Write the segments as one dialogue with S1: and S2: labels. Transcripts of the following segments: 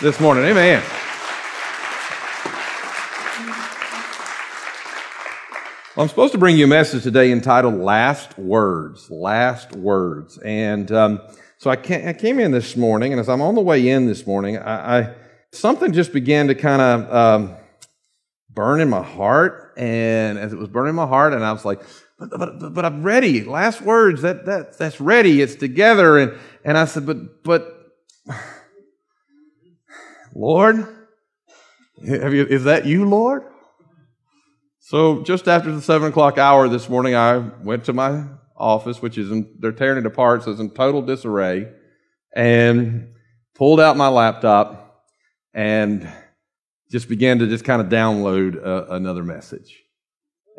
S1: this morning. Amen. Well, I'm supposed to bring you a message today entitled Last Words. Last Words. And um, so I, I, came in this morning, and as I'm on the way in this morning, I, I something just began to kind of um, burn in my heart. And as it was burning my heart, and I was like, but, but, but I'm ready. Last words, that, that, that's ready. It's together. And, and I said, but, but, Lord, you, is that you, Lord? So just after the seven o'clock hour this morning, I went to my office, which is in, they're tearing it apart, so it's in total disarray, and pulled out my laptop and just began to just kind of download a, another message.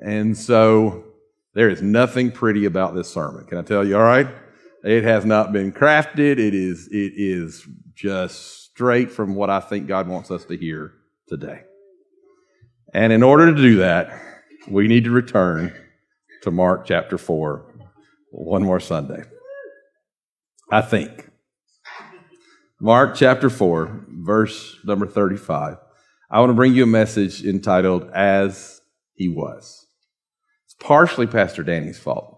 S1: And so there is nothing pretty about this sermon. Can I tell you? All right, it has not been crafted. It is. It is just straight from what I think God wants us to hear today. And in order to do that, we need to return to Mark chapter 4 one more Sunday. I think. Mark chapter 4, verse number 35. I want to bring you a message entitled As He Was. It's partially Pastor Danny's fault.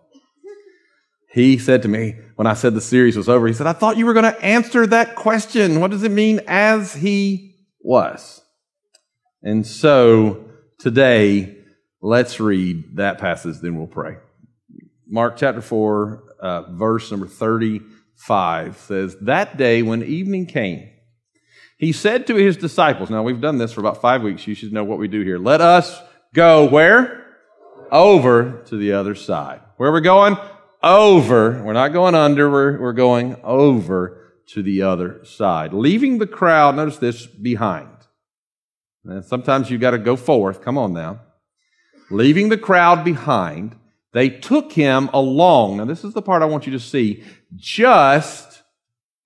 S1: He said to me when I said the series was over, he said, I thought you were going to answer that question. What does it mean as he was? And so today, let's read that passage, then we'll pray. Mark chapter 4, uh, verse number 35 says, That day when evening came, he said to his disciples, Now we've done this for about five weeks. You should know what we do here. Let us go where? Over to the other side. Where are we going? Over. We're not going under, we're, we're going over to the other side. Leaving the crowd, notice this, behind. And sometimes you've got to go forth. Come on now. Leaving the crowd behind, they took him along. Now, this is the part I want you to see. Just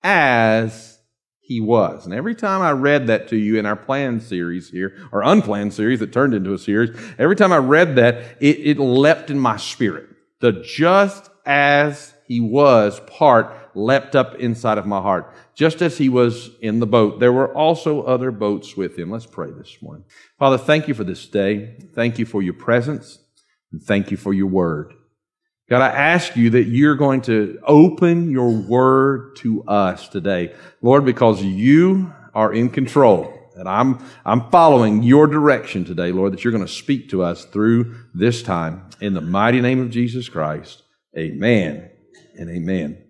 S1: as he was. And every time I read that to you in our planned series here, or unplanned series that turned into a series, every time I read that, it, it leapt in my spirit. The just as he was part leapt up inside of my heart, just as he was in the boat. There were also other boats with him. Let's pray this morning. Father, thank you for this day. Thank you for your presence. And thank you for your word. God, I ask you that you're going to open your word to us today. Lord, because you are in control. And I'm, I'm following your direction today, Lord, that you're going to speak to us through this time. In the mighty name of Jesus Christ. Amen and amen.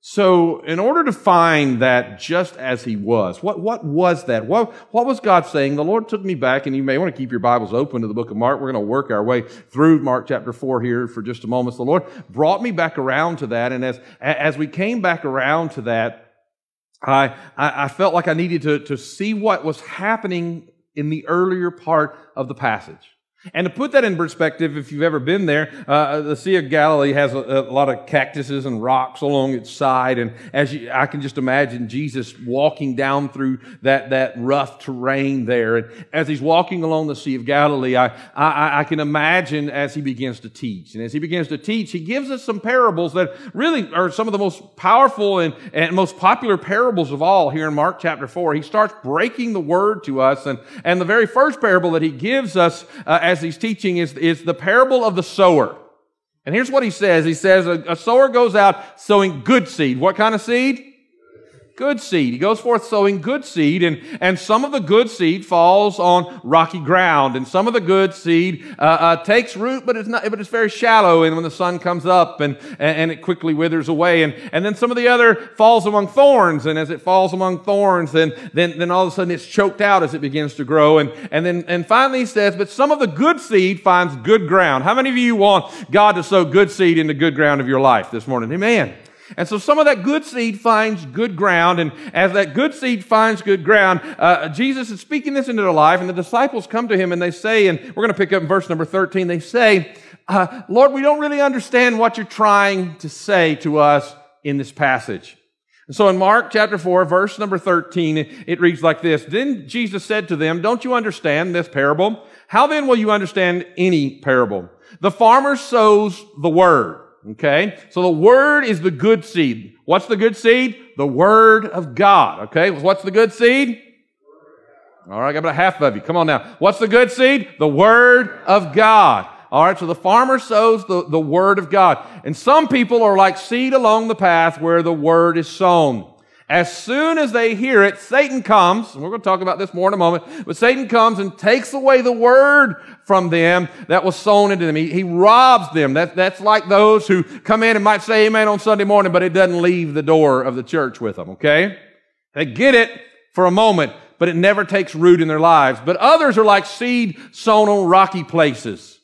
S1: So, in order to find that just as he was, what, what was that? What, what was God saying? The Lord took me back, and you may want to keep your Bibles open to the book of Mark. We're going to work our way through Mark chapter 4 here for just a moment. So the Lord brought me back around to that, and as, as we came back around to that, I, I, felt like I needed to, to see what was happening in the earlier part of the passage. And to put that in perspective, if you've ever been there, uh, the Sea of Galilee has a, a, lot of cactuses and rocks along its side. And as you, I can just imagine Jesus walking down through that, that rough terrain there. And as he's walking along the Sea of Galilee, I, I, I can imagine as he begins to teach. And as he begins to teach, he gives us some parables that really are some of the most powerful and, and most popular parables of all here in Mark chapter 4. He starts breaking the word to us. And, and the very first parable that he gives us uh, as he's teaching is, is the parable of the sower. And here's what he says. He says, a, a sower goes out sowing good seed. What kind of seed? Good seed. He goes forth sowing good seed, and, and some of the good seed falls on rocky ground, and some of the good seed uh, uh, takes root, but it's not, but it's very shallow. And when the sun comes up, and, and it quickly withers away, and, and then some of the other falls among thorns, and as it falls among thorns, then then then all of a sudden it's choked out as it begins to grow, and and then and finally he says, but some of the good seed finds good ground. How many of you want God to sow good seed into good ground of your life this morning? Amen. And so some of that good seed finds good ground. And as that good seed finds good ground, uh, Jesus is speaking this into their life. And the disciples come to him and they say, and we're going to pick up in verse number 13, they say, uh, Lord, we don't really understand what you're trying to say to us in this passage. And so in Mark chapter 4, verse number 13, it reads like this. Then Jesus said to them, Don't you understand this parable? How then will you understand any parable? The farmer sows the word. Okay? So the word is the good seed. What's the good seed? The word of God. Okay? What's the good seed? All right, I got about half of you. Come on now. What's the good seed? The word of God. All right, so the farmer sows the, the word of God. And some people are like seed along the path where the word is sown. As soon as they hear it, Satan comes, and we're going to talk about this more in a moment, but Satan comes and takes away the word from them that was sown into them. He, he robs them. That, that's like those who come in and might say amen on Sunday morning, but it doesn't leave the door of the church with them, okay? They get it for a moment, but it never takes root in their lives. But others are like seed sown on rocky places.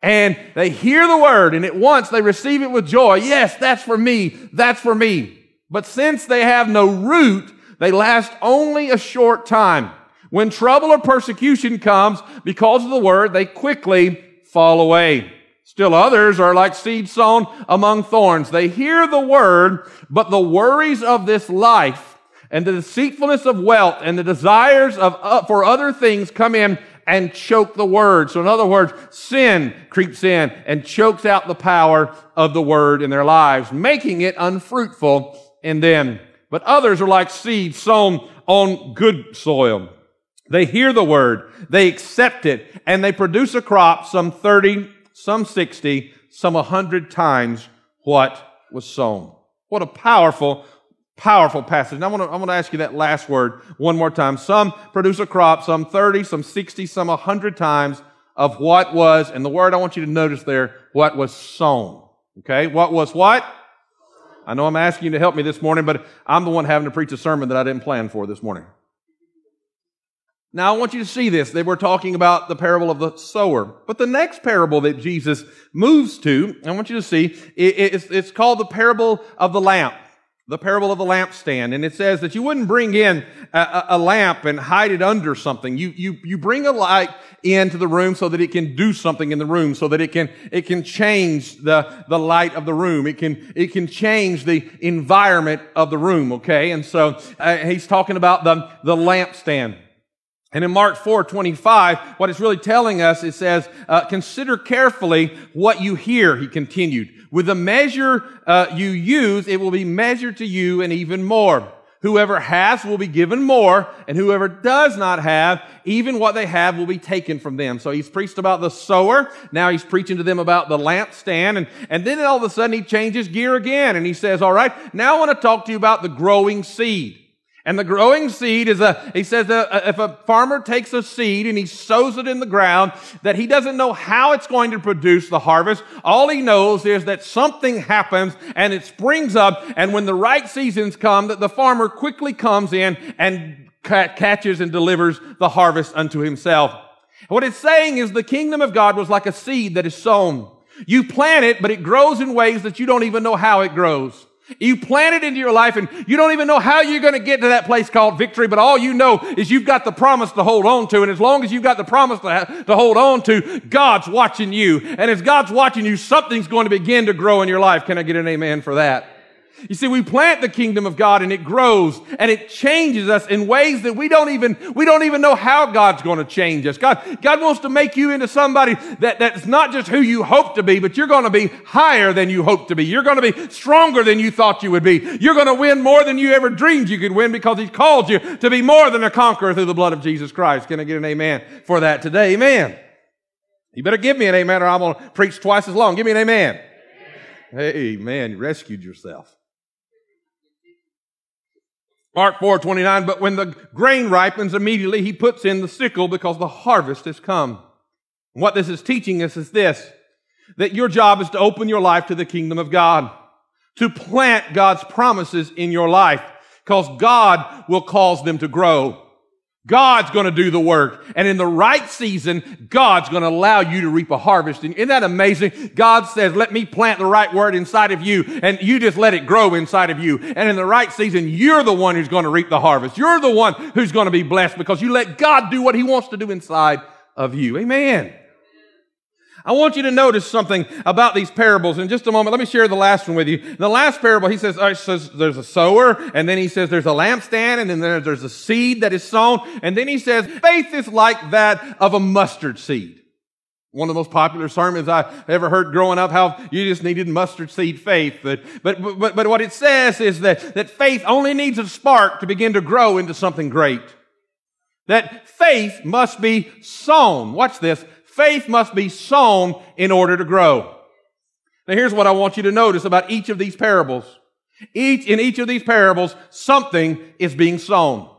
S1: And they hear the word and at once they receive it with joy. Yes, that's for me. That's for me. But since they have no root, they last only a short time. When trouble or persecution comes because of the word, they quickly fall away. Still others are like seed sown among thorns. They hear the word, but the worries of this life and the deceitfulness of wealth and the desires of, uh, for other things come in and choke the word. So in other words, sin creeps in and chokes out the power of the word in their lives, making it unfruitful in then, But others are like seeds sown on good soil. They hear the word, they accept it, and they produce a crop some 30, some 60, some 100 times what was sown. What a powerful, powerful passage. I want to, I want to ask you that last word one more time. Some produce a crop, some 30, some 60, some 100 times of what was, and the word I want you to notice there, what was sown. Okay? What was what? I know I'm asking you to help me this morning, but I'm the one having to preach a sermon that I didn't plan for this morning. Now, I want you to see this. They were talking about the parable of the sower. But the next parable that Jesus moves to, I want you to see, it's, called the parable of the lamp the parable of the lampstand. And it says that you wouldn't bring in a, a, lamp and hide it under something. You, you, you bring a light into the room so that it can do something in the room, so that it can, it can change the, the light of the room. It can, it can change the environment of the room, okay? And so uh, he's talking about the, the lampstand. And in Mark 4, 25, what it's really telling us, it says, uh, consider carefully what you hear, he continued. With the measure uh, you use, it will be measured to you and even more. Whoever has will be given more, and whoever does not have, even what they have will be taken from them. So he's preached about the sower. Now he's preaching to them about the lampstand. And, and then all of a sudden he changes gear again and he says, all right, now I want to talk to you about the growing seed. And the growing seed is a, he says that if a farmer takes a seed and he sows it in the ground, that he doesn't know how it's going to produce the harvest. All he knows is that something happens and it springs up. And when the right seasons come, that the farmer quickly comes in and catches and delivers the harvest unto himself. What it's saying is the kingdom of God was like a seed that is sown. You plant it, but it grows in ways that you don't even know how it grows. You plant it into your life and you don't even know how you're going to get to that place called victory, but all you know is you've got the promise to hold on to. And as long as you've got the promise to, have, to hold on to, God's watching you. And as God's watching you, something's going to begin to grow in your life. Can I get an amen for that? You see, we plant the kingdom of God and it grows and it changes us in ways that we don't even, we don't even know how God's going to change us. God, God wants to make you into somebody that, that's not just who you hope to be, but you're going to be higher than you hope to be. You're going to be stronger than you thought you would be. You're going to win more than you ever dreamed you could win because He's called you to be more than a conqueror through the blood of Jesus Christ. Can I get an amen for that today? Amen. You better give me an amen or I'm going to preach twice as long. Give me an amen. Amen. You rescued yourself. Mark 4, 29, but when the grain ripens, immediately he puts in the sickle because the harvest has come. what this is teaching us is this, that your job is to open your life to the kingdom of God, to plant God's promises in your life, because God will cause them to grow. God's going to do the work. And in the right season, God's going to allow you to reap a harvest. And isn't that amazing? God says, let me plant the right word inside of you and you just let it grow inside of you. And in the right season, you're the one who's going to reap the harvest. You're the one who's going to be blessed because you let God do what he wants to do inside of you. Amen. I want you to notice something about these parables in just a moment. Let me share the last one with you. The last parable, he says, says there's a sower, and then he says there's a lampstand, and then there's a seed that is sown, and then he says faith is like that of a mustard seed. One of the most popular sermons I ever heard growing up, how you just needed mustard seed faith. But, but, but, but what it says is that, that faith only needs a spark to begin to grow into something great. That faith must be sown. Watch this faith must be sown in order to grow. Now here's what I want you to notice about each of these parables. Each, in each of these parables, something is being sown.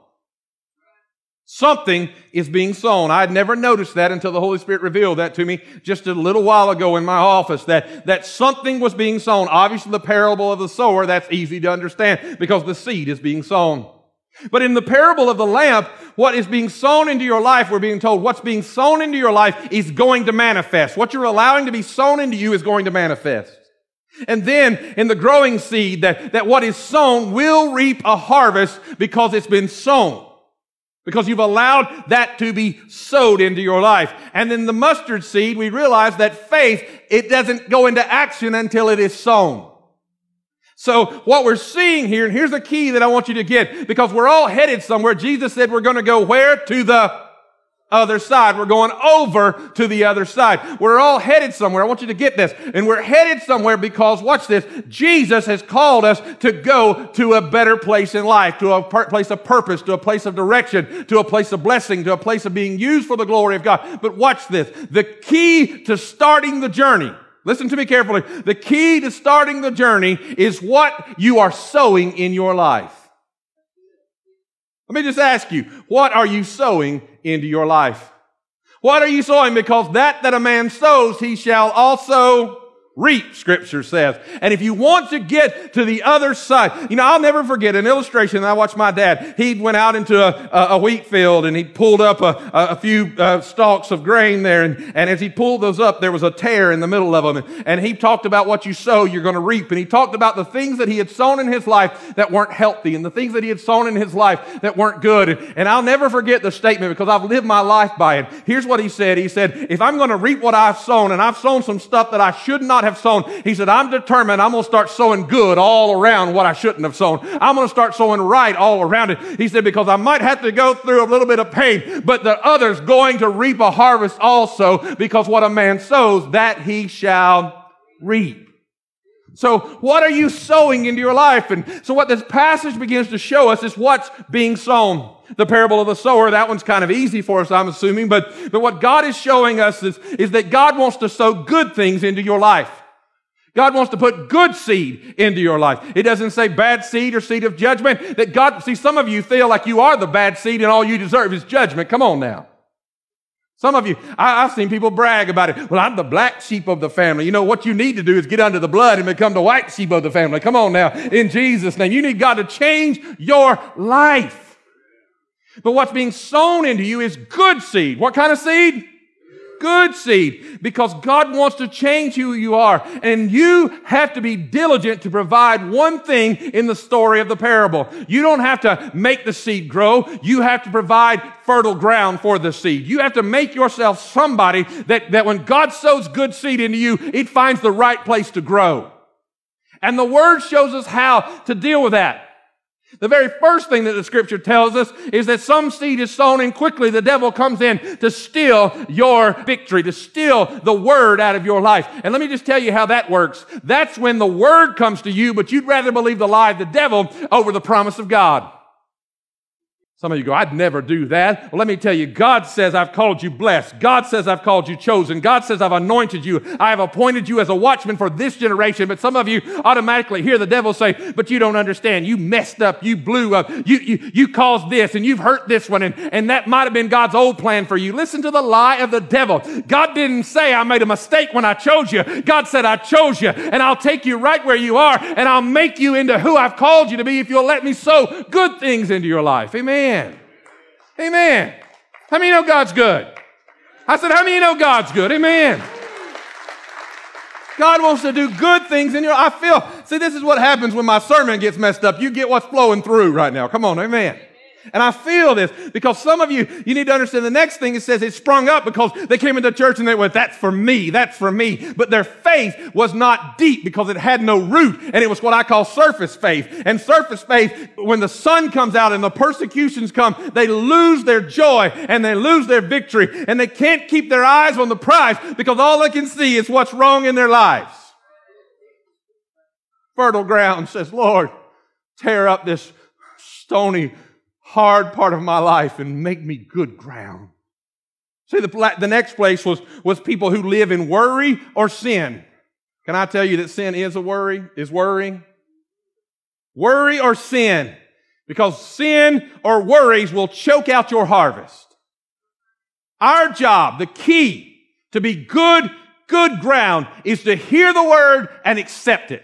S1: Something is being sown. I had never noticed that until the Holy Spirit revealed that to me just a little while ago in my office, that, that something was being sown. Obviously the parable of the sower, that's easy to understand because the seed is being sown. But in the parable of the lamp, what is being sown into your life, we're being told what's being sown into your life is going to manifest. What you're allowing to be sown into you is going to manifest. And then in the growing seed, that, that what is sown will reap a harvest because it's been sown. Because you've allowed that to be sowed into your life. And then the mustard seed, we realize that faith, it doesn't go into action until it is sown. So what we're seeing here, and here's the key that I want you to get, because we're all headed somewhere. Jesus said we're going to go where? To the other side. We're going over to the other side. We're all headed somewhere. I want you to get this. And we're headed somewhere because, watch this, Jesus has called us to go to a better place in life, to a place of purpose, to a place of direction, to a place of blessing, to a place of being used for the glory of God. But watch this. The key to starting the journey Listen to me carefully. The key to starting the journey is what you are sowing in your life. Let me just ask you, what are you sowing into your life? What are you sowing? Because that that a man sows, he shall also reap, scripture says. And if you want to get to the other side, you know, I'll never forget an illustration I watched my dad. He went out into a, a, wheat field and he pulled up a, a few uh, stalks of grain there. And, and as he pulled those up, there was a tear in the middle of them. And, and he talked about what you sow, you're going to reap. And he talked about the things that he had sown in his life that weren't healthy and the things that he had sown in his life that weren't good. And I'll never forget the statement because I've lived my life by it. Here's what he said. He said, if I'm going to reap what I've sown and I've sown some stuff that I should not have sown. He said, I'm determined I'm going to start sowing good all around what I shouldn't have sown. I'm going to start sowing right all around it. He said, because I might have to go through a little bit of pain, but the other's going to reap a harvest also because what a man sows, that he shall reap. So what are you sowing into your life? And so what this passage begins to show us is what's being sown. The parable of the sower, that one's kind of easy for us, I'm assuming, but, but what God is showing us is, is that God wants to sow good things into your life. God wants to put good seed into your life. It doesn't say bad seed or seed of judgment. That God, see, some of you feel like you are the bad seed and all you deserve is judgment. Come on now. Some of you, I, have seen people brag about it. Well, I'm the black sheep of the family. You know, what you need to do is get under the blood and become the white sheep of the family. Come on now. In Jesus' name. You need God to change your life. But what's being sown into you is good seed. What kind of seed? Good seed because God wants to change who you are. And you have to be diligent to provide one thing in the story of the parable. You don't have to make the seed grow. You have to provide fertile ground for the seed. You have to make yourself somebody that, that when God sows good seed into you, it finds the right place to grow. And the word shows us how to deal with that. The very first thing that the scripture tells us is that some seed is sown and quickly the devil comes in to steal your victory, to steal the word out of your life. And let me just tell you how that works. That's when the word comes to you, but you'd rather believe the lie of the devil over the promise of God. Some of you go, I'd never do that. Well, let me tell you, God says I've called you blessed. God says I've called you chosen. God says I've anointed you. I have appointed you as a watchman for this generation. But some of you automatically hear the devil say, but you don't understand. You messed up. You blew up. You, you, you caused this and you've hurt this one. And, and that might have been God's old plan for you. Listen to the lie of the devil. God didn't say I made a mistake when I chose you. God said I chose you and I'll take you right where you are and I'll make you into who I've called you to be if you'll let me sow good things into your life. Amen. Amen. Amen. How many know God's good? I said, how many know God's good? Amen. God wants to do good things in your I feel. See, this is what happens when my sermon gets messed up. You get what's flowing through right now. Come on, amen. And I feel this because some of you, you need to understand the next thing it says it sprung up because they came into church and they went, that's for me, that's for me. But their faith was not deep because it had no root and it was what I call surface faith. And surface faith, when the sun comes out and the persecutions come, they lose their joy and they lose their victory and they can't keep their eyes on the prize because all they can see is what's wrong in their lives. Fertile ground says, Lord, tear up this stony hard part of my life and make me good ground. See, the, the next place was, was people who live in worry or sin. Can I tell you that sin is a worry, is worrying? Worry or sin. Because sin or worries will choke out your harvest. Our job, the key to be good, good ground is to hear the word and accept it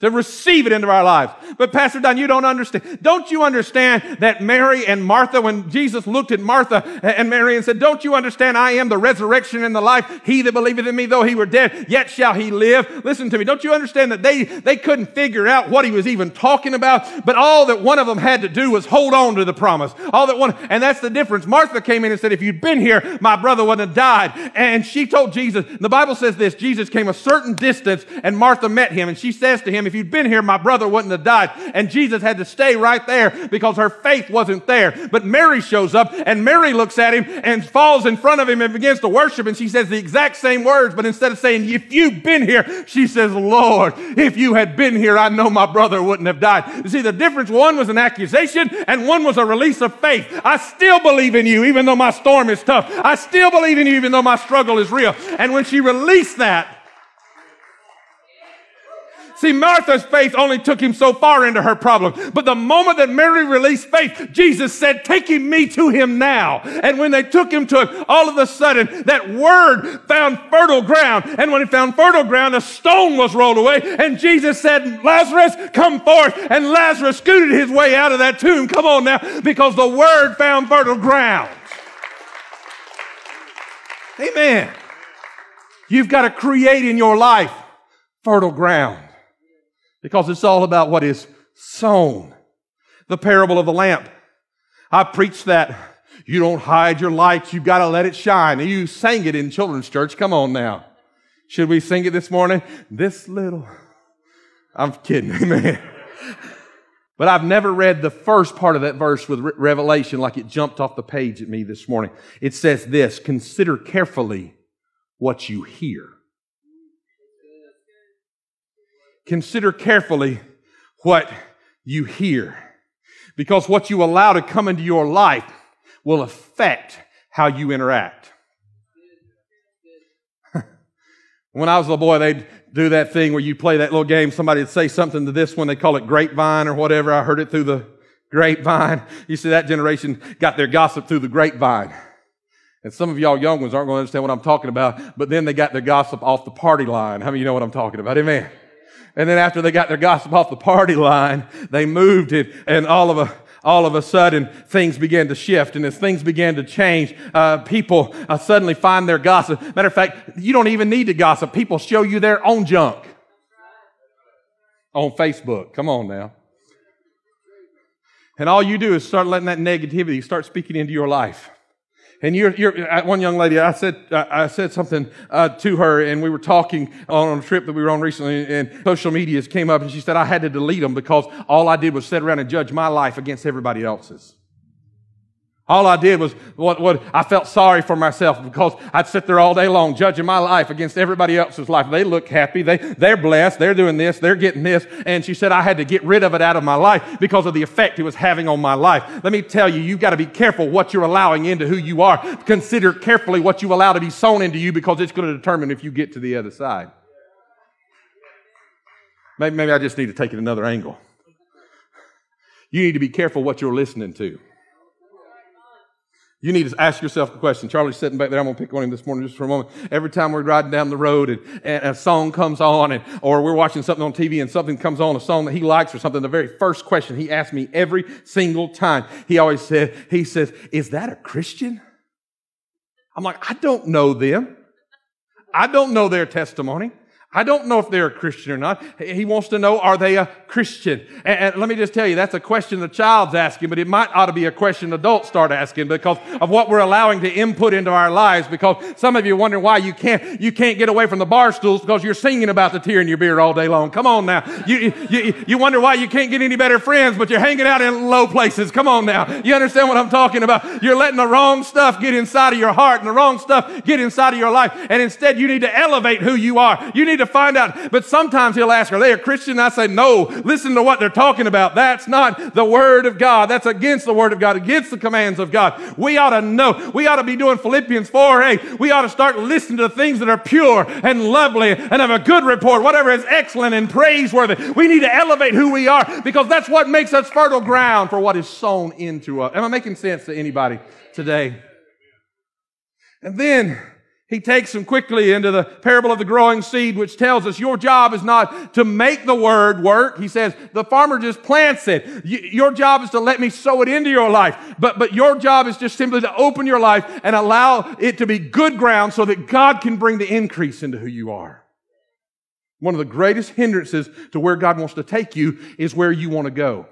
S1: to receive it into our lives. But Pastor Don, you don't understand. Don't you understand that Mary and Martha, when Jesus looked at Martha and Mary and said, don't you understand I am the resurrection and the life. He that believeth in me, though he were dead, yet shall he live. Listen to me. Don't you understand that they, they couldn't figure out what he was even talking about? But all that one of them had to do was hold on to the promise. All that one, and that's the difference. Martha came in and said, if you'd been here, my brother wouldn't have died. And she told Jesus, the Bible says this, Jesus came a certain distance and Martha met him and she says to him, if you'd been here, my brother wouldn't have died. And Jesus had to stay right there because her faith wasn't there. But Mary shows up and Mary looks at him and falls in front of him and begins to worship. And she says the exact same words, but instead of saying, if you've been here, she says, Lord, if you had been here, I know my brother wouldn't have died. You see, the difference, one was an accusation and one was a release of faith. I still believe in you, even though my storm is tough. I still believe in you, even though my struggle is real. And when she released that, See, Martha's faith only took him so far into her problem. But the moment that Mary released faith, Jesus said, taking me to him now. And when they took him to him, all of a sudden that word found fertile ground. And when it found fertile ground, a stone was rolled away. And Jesus said, Lazarus, come forth. And Lazarus scooted his way out of that tomb. Come on now, because the word found fertile ground. Amen. You've got to create in your life fertile ground because it's all about what is sown. The parable of the lamp. I preached that. You don't hide your light. you've got to let it shine. You sang it in children's church. Come on now. Should we sing it this morning? This little. I'm kidding. Amen. But I've never read the first part of that verse with Revelation like it jumped off the page at me this morning. It says this, consider carefully what you hear. Consider carefully what you hear. Because what you allow to come into your life will affect how you interact. when I was a boy, they'd do that thing where you play that little game. Somebody would say something to this one. They call it grapevine or whatever. I heard it through the grapevine. You see, that generation got their gossip through the grapevine. And some of y'all young ones aren't going to understand what I'm talking about, but then they got their gossip off the party line. How many of you know what I'm talking about? Amen. And then after they got their gossip off the party line, they moved it and all of a, all of a sudden things began to shift. And as things began to change, uh, people uh, suddenly find their gossip. Matter of fact, you don't even need to gossip. People show you their own junk on Facebook. Come on now. And all you do is start letting that negativity start speaking into your life. And you're, you're, uh, one young lady, I said, I said something uh, to her, and we were talking on a trip that we were on recently, and social medias came up, and she said I had to delete them because all I did was sit around and judge my life against everybody else's. All I did was what, what I felt sorry for myself because I'd sit there all day long judging my life against everybody else's life. They look happy. They, they're blessed. They're doing this. They're getting this. And she said I had to get rid of it out of my life because of the effect it was having on my life. Let me tell you, you've got to be careful what you're allowing into who you are. Consider carefully what you allow to be sown into you because it's going to determine if you get to the other side. Maybe, maybe I just need to take it another angle. You need to be careful what you're listening to. You need to ask yourself a question. Charlie's sitting back there. I'm going to pick on him this morning just for a moment. Every time we're riding down the road and, and a song comes on and, or we're watching something on TV and something comes on, a song that he likes or something, the very first question he asks me every single time, he always said, he says, is that a Christian? I'm like, I don't know them. I don't know their testimony. I don't know if they're a Christian or not. He wants to know, are they a Christian? And, and, let me just tell you, that's a question the child's asking, but it might ought to be a question adults start asking because of what we're allowing to input into our lives. Because some of you wonder why you can't, you can't get away from the bar stools because you're singing about the tear in your beer all day long. Come on now. You, you, you wonder why you can't get any better friends, but you're hanging out in low places. Come on now. You understand what I'm talking about? You're letting the wrong stuff get inside of your heart and the wrong stuff get inside of your life. And instead you need to elevate who you are. You need to find out. But sometimes he'll ask, are they a Christian? I say, no, listen to what they're talking about. That's not the word of God. That's against the word of God, against the commands of God. We ought to know. We ought to be doing Philippians 4. Hey, we ought to start listening to things that are pure and lovely and of a good report, whatever is excellent and praiseworthy. We need to elevate who we are because that's what makes us fertile ground for what is sown into us. Am I making sense to anybody today? And then he takes them quickly into the parable of the growing seed, which tells us your job is not to make the word work. He says the farmer just plants it. your job is to let me sow it into your life. But, but your job is just simply to open your life and allow it to be good ground so that God can bring the increase into who you are. One of the greatest hindrances to where God wants to take you is where you want to go.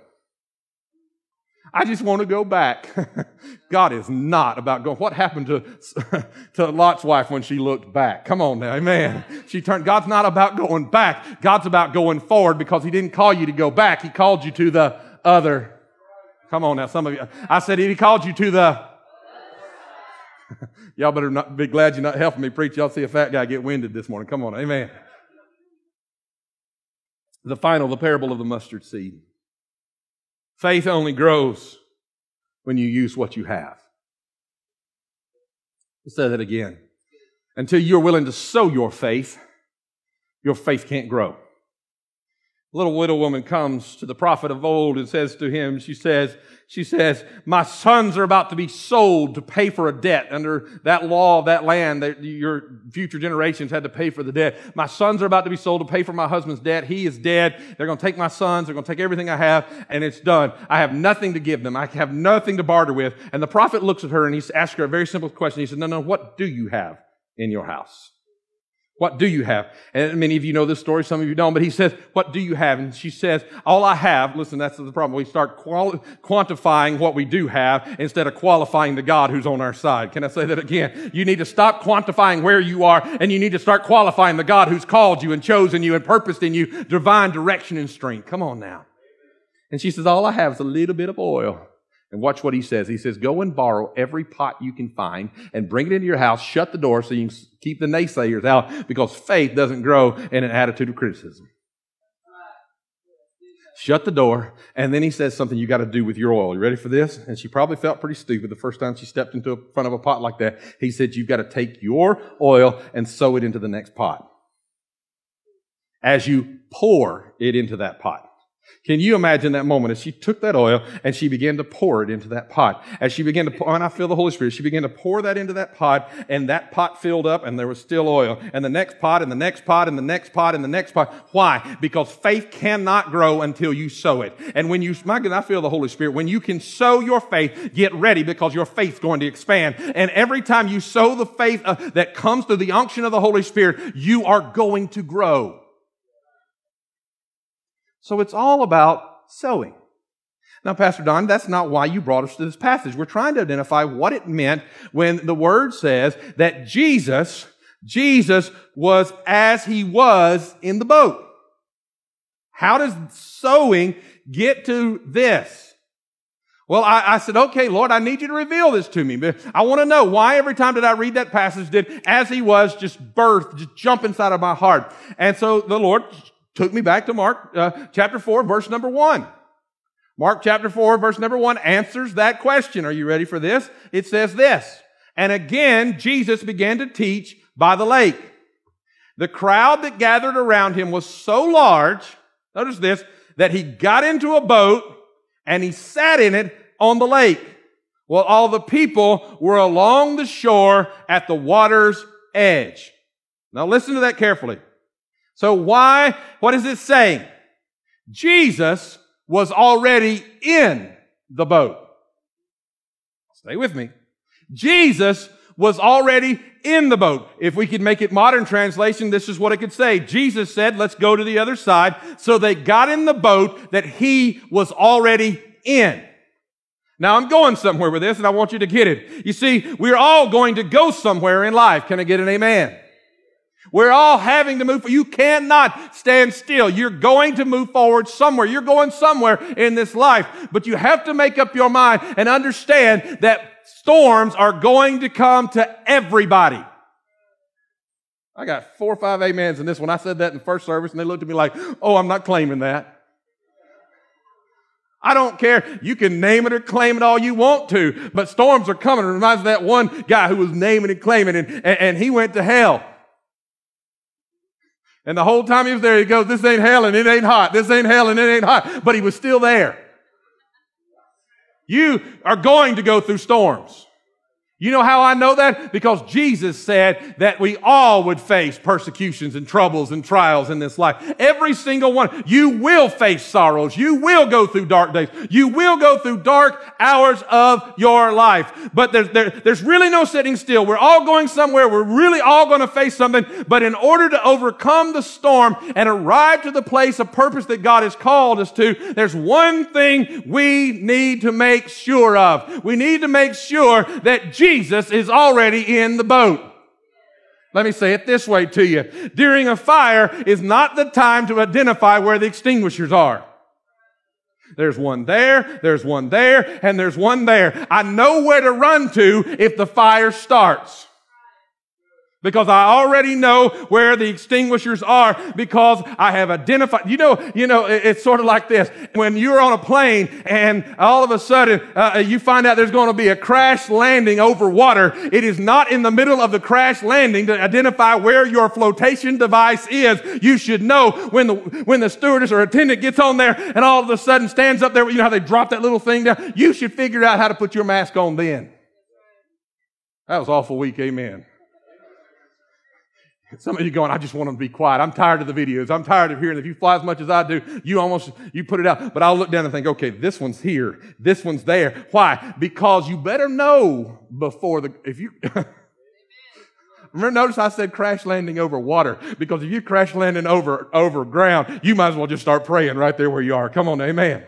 S1: I just want to go back. God is not about going. What happened to, to Lot's wife when she looked back? Come on now, amen. She turned, God's not about going back. God's about going forward because He didn't call you to go back. He called you to the other. Come on now, some of you. I said He called you to the. Y'all better not be glad you're not helping me preach. Y'all see a fat guy get winded this morning. Come on, amen. The final, the parable of the mustard seed. Faith only grows when you use what you have. Let's say that again. Until you're willing to sow your faith, your faith can't grow little widow woman comes to the prophet of old and says to him, she says, she says, my sons are about to be sold to pay for a debt under that law of that land that your future generations had to pay for the debt. My sons are about to be sold to pay for my husband's debt. He is dead. They're going to take my sons. They're going to take everything I have and it's done. I have nothing to give them. I have nothing to barter with. And the prophet looks at her and he asks her a very simple question. He said, no, no, what do you have in your house? What do you have? And many of you know this story, some of you don't, but he says, What do you have? And she says, All I have, listen, that's the problem. We start quali- quantifying what we do have instead of qualifying the God who's on our side. Can I say that again? You need to stop quantifying where you are and you need to start qualifying the God who's called you and chosen you and purposed in you divine direction and strength. Come on now. And she says, All I have is a little bit of oil. And watch what he says. He says, Go and borrow every pot you can find and bring it into your house. Shut the door so you can keep the naysayers out because faith doesn't grow in an attitude of criticism. Shut the door. And then he says something you got to do with your oil. You ready for this? And she probably felt pretty stupid the first time she stepped into front of a pot like that. He said, You've got to take your oil and sow it into the next pot. As you pour it into that pot. Can you imagine that moment as she took that oil and she began to pour it into that pot? As she began to pour, and I feel the Holy Spirit, she began to pour that into that pot and that pot filled up and there was still oil. And the next pot and the next pot and the next pot and the next pot. Why? Because faith cannot grow until you sow it. And when you, my God, I feel the Holy Spirit. When you can sow your faith, get ready because your faith's going to expand. And every time you sow the faith uh, that comes through the unction of the Holy Spirit, you are going to grow. So it's all about sowing. Now, Pastor Don, that's not why you brought us to this passage. We're trying to identify what it meant when the word says that Jesus, Jesus was as he was in the boat. How does sowing get to this? Well, I, I, said, okay, Lord, I need you to reveal this to me. I want to know why every time that I read that passage did as he was just birth, just jump inside of my heart. And so the Lord took me back to Mark uh, chapter 4, verse number 1. Mark chapter 4, verse number 1 answers that question. Are you ready for this? It says this. And again, Jesus began to teach by the lake. The crowd that gathered around him was so large, notice this, that he got into a boat and he sat in it on the lake. Well, all the people were along the shore at the water's edge. Now listen to that carefully. So why, what is it saying? Jesus was already in the boat. Stay with me. Jesus was already in the boat. If we could make it modern translation, this is what it could say. Jesus said, let's go to the other side. So they got in the boat that he was already in. Now I'm going somewhere with this and I want you to get it. You see, we're all going to go somewhere in life. Can I get an amen? We're all having to move. You cannot stand still. You're going to move forward somewhere. You're going somewhere in this life, but you have to make up your mind and understand that storms are going to come to everybody. I got four or five amens in this one. I said that in first service and they looked at me like, oh, I'm not claiming that. I don't care. You can name it or claim it all you want to, but storms are coming. It reminds me of that one guy who was naming and claiming and, and, and he went to hell. And the whole time he was there, he goes, this ain't hell and it ain't hot. This ain't hell and it ain't hot. But he was still there. You are going to go through storms. You know how I know that? Because Jesus said that we all would face persecutions and troubles and trials in this life. Every single one. You will face sorrows. You will go through dark days. You will go through dark hours of your life. But there's, there, there's really no sitting still. We're all going somewhere. We're really all going to face something. But in order to overcome the storm and arrive to the place of purpose that God has called us to, there's one thing we need to make sure of. We need to make sure that Jesus Jesus is already in the boat. Let me say it this way to you. During a fire is not the time to identify where the extinguishers are. There's one there, there's one there, and there's one there. I know where to run to if the fire starts because I already know where the extinguishers are because I have identified. You know, you know, it's sort of like this. When you're on a plane and all of a sudden uh, uh, you find out there's going to be a crash landing over water, it is not in the middle of the crash landing to identify where your flotation device is. You should know when the when the stewardess or attendant gets on there and all of a sudden stands up there. You know how they drop that little thing down. You should figure out how to put your mask on then. That was awful weak. Amen. Some of you going, I just want them to be quiet. I'm tired of the videos. I'm tired of hearing. If you fly as much as I do, you almost, you put it out. But I'll look down and think, okay, this one's here. This one's there. Why? Because you better know before the, if you, Remember, notice I said crash landing over water because if you crash landing over, over ground, you might as well just start praying right there where you are. Come on, amen.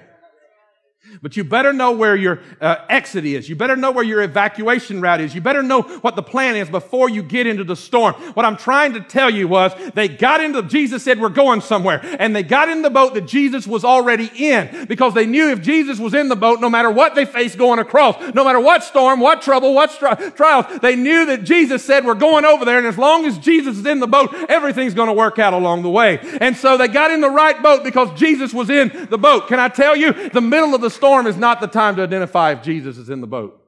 S1: But you better know where your uh, exit is. You better know where your evacuation route is. You better know what the plan is before you get into the storm. What I'm trying to tell you was they got into, Jesus said, we're going somewhere. And they got in the boat that Jesus was already in because they knew if Jesus was in the boat, no matter what they faced going across, no matter what storm, what trouble, what stri- trials, they knew that Jesus said, we're going over there. And as long as Jesus is in the boat, everything's going to work out along the way. And so they got in the right boat because Jesus was in the boat. Can I tell you, the middle of the storm is not the time to identify if Jesus is in the boat.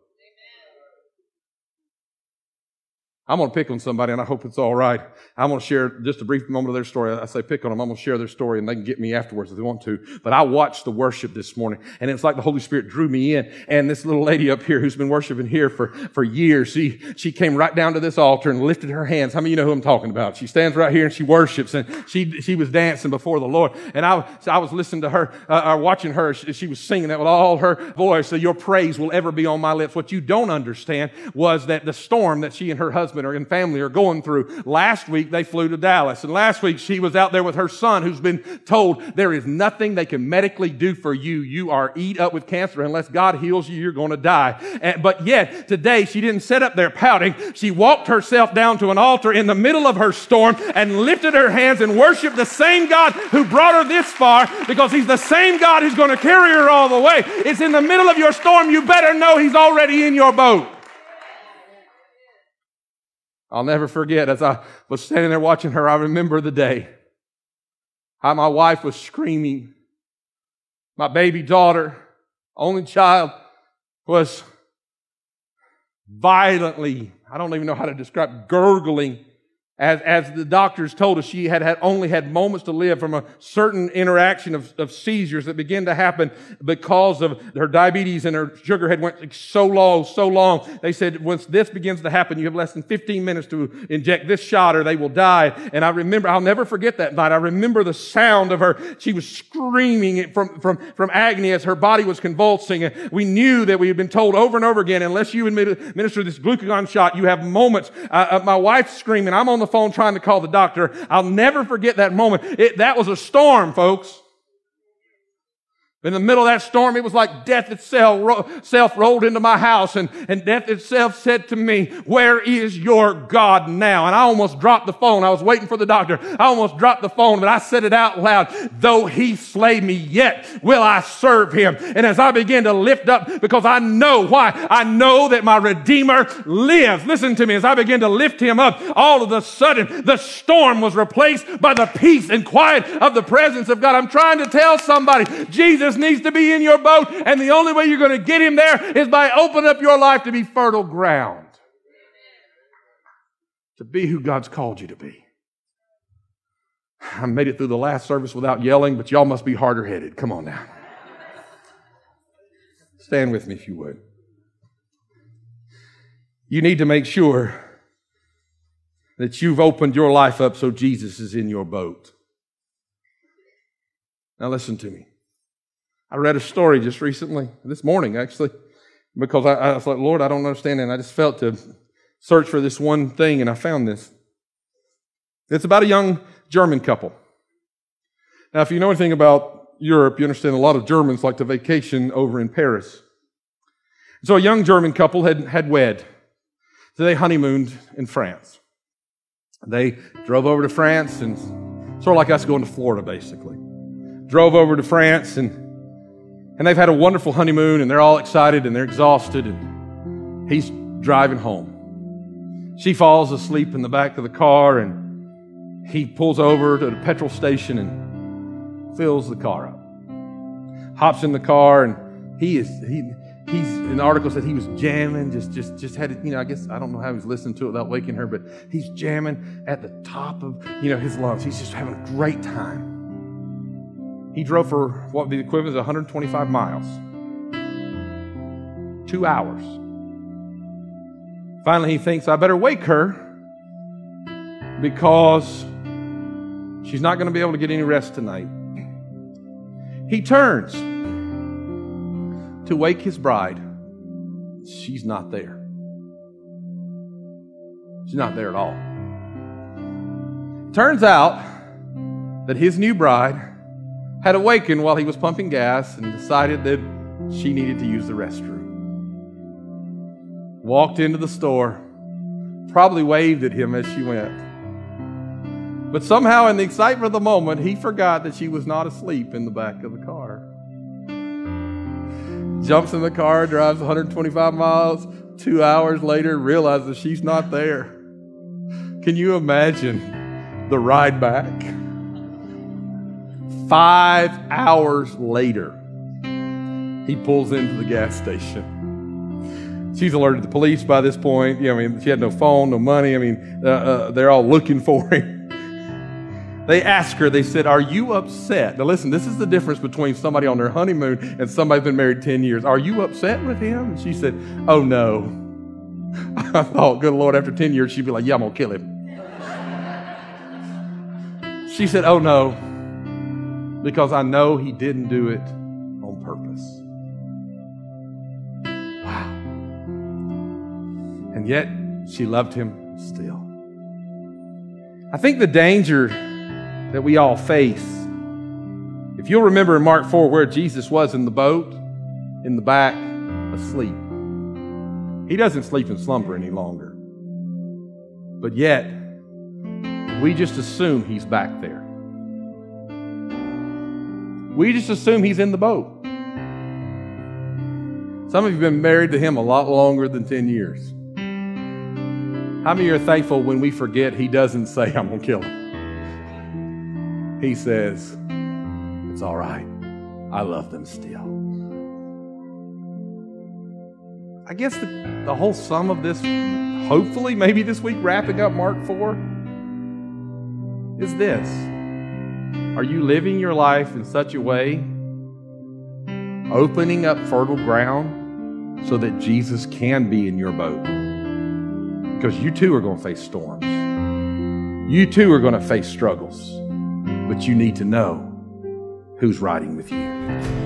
S1: I'm going to pick on somebody, and I hope it's all right. I'm going to share just a brief moment of their story. I say pick on them. I'm going to share their story, and they can get me afterwards if they want to. But I watched the worship this morning, and it's like the Holy Spirit drew me in. And this little lady up here who's been worshiping here for, for years, she, she came right down to this altar and lifted her hands. How many of you know who I'm talking about? She stands right here and she worships, and she, she was dancing before the Lord. And I, so I was listening to her, uh, uh, watching her. She, she was singing that with all her voice. So your praise will ever be on my lips. What you don't understand was that the storm that she and her husband husband or and family are going through. Last week they flew to Dallas and last week she was out there with her son who's been told there is nothing they can medically do for you. You are eat up with cancer unless God heals you, you're going to die. And, but yet today she didn't sit up there pouting. She walked herself down to an altar in the middle of her storm and lifted her hands and worshiped the same God who brought her this far because he's the same God who's going to carry her all the way. It's in the middle of your storm. You better know he's already in your boat. I'll never forget as I was standing there watching her, I remember the day how my wife was screaming. My baby daughter, only child, was violently, I don't even know how to describe, gurgling As, as the doctors told us, she had, had only had moments to live from a certain interaction of, of seizures that began to happen because of her diabetes and her sugar had went so low, so long. They said, once this begins to happen, you have less than 15 minutes to inject this shot or they will die. And I remember, I'll never forget that night. I remember the sound of her. She was screaming from, from, from agony as her body was convulsing. And we knew that we had been told over and over again, unless you administer this glucagon shot, you have moments. Uh, my wife's screaming. I'm on the the phone trying to call the doctor. I'll never forget that moment. It, that was a storm, folks. In the middle of that storm, it was like death itself, ro- self rolled into my house and, and death itself said to me, where is your God now? And I almost dropped the phone. I was waiting for the doctor. I almost dropped the phone, but I said it out loud. Though he slay me, yet will I serve him. And as I began to lift up, because I know why, I know that my Redeemer lives. Listen to me. As I began to lift him up, all of a sudden, the storm was replaced by the peace and quiet of the presence of God. I'm trying to tell somebody, Jesus needs to be in your boat, and the only way you're going to get him there is by opening up your life to be fertile ground. To be who God's called you to be. I made it through the last service without yelling, but y'all must be harder headed. Come on now. Stand with me if you would. You need to make sure that you've opened your life up so Jesus is in your boat. Now, listen to me. I read a story just recently, this morning actually, because I, I was like, Lord, I don't understand. And I just felt to search for this one thing, and I found this. It's about a young German couple. Now, if you know anything about Europe, you understand a lot of Germans like to vacation over in Paris. So a young German couple had, had wed. So they honeymooned in France. They drove over to France and sort of like us going to Florida, basically. Drove over to France and and they've had a wonderful honeymoon and they're all excited and they're exhausted and he's driving home. She falls asleep in the back of the car and he pulls over to the petrol station and fills the car up. Hops in the car and he is, he, he's, an article said he was jamming, just, just, just had, it, you know, I guess, I don't know how he's listening to it without waking her, but he's jamming at the top of, you know, his lungs. He's just having a great time. He drove for what would be the equivalent of 125 miles. Two hours. Finally, he thinks, I better wake her because she's not going to be able to get any rest tonight. He turns to wake his bride. She's not there. She's not there at all. Turns out that his new bride had awakened while he was pumping gas and decided that she needed to use the restroom. Walked into the store, probably waved at him as she went. But somehow, in the excitement of the moment, he forgot that she was not asleep in the back of the car. Jumps in the car, drives 125 miles. Two hours later, realizes she's not there. Can you imagine the ride back? Five hours later, he pulls into the gas station. She's alerted the police by this point. I mean, she had no phone, no money. I mean, uh, uh, they're all looking for him. They ask her, they said, Are you upset? Now, listen, this is the difference between somebody on their honeymoon and somebody's been married 10 years. Are you upset with him? And she said, Oh, no. I thought, good Lord, after 10 years, she'd be like, Yeah, I'm going to kill him. she said, Oh, no because I know He didn't do it on purpose. Wow. And yet, she loved Him still. I think the danger that we all face, if you'll remember in Mark 4 where Jesus was in the boat, in the back, asleep. He doesn't sleep and slumber any longer. But yet, we just assume he's back there. We just assume he's in the boat. Some of you have been married to him a lot longer than 10 years. How many are thankful when we forget he doesn't say, I'm going to kill him? He says, It's all right. I love them still. I guess the, the whole sum of this, hopefully, maybe this week, wrapping up Mark 4, is this Are you living your life in such a way, opening up fertile ground so that Jesus can be in your boat? Because you too are going to face storms. You too are going to face struggles. But you need to know who's riding with you.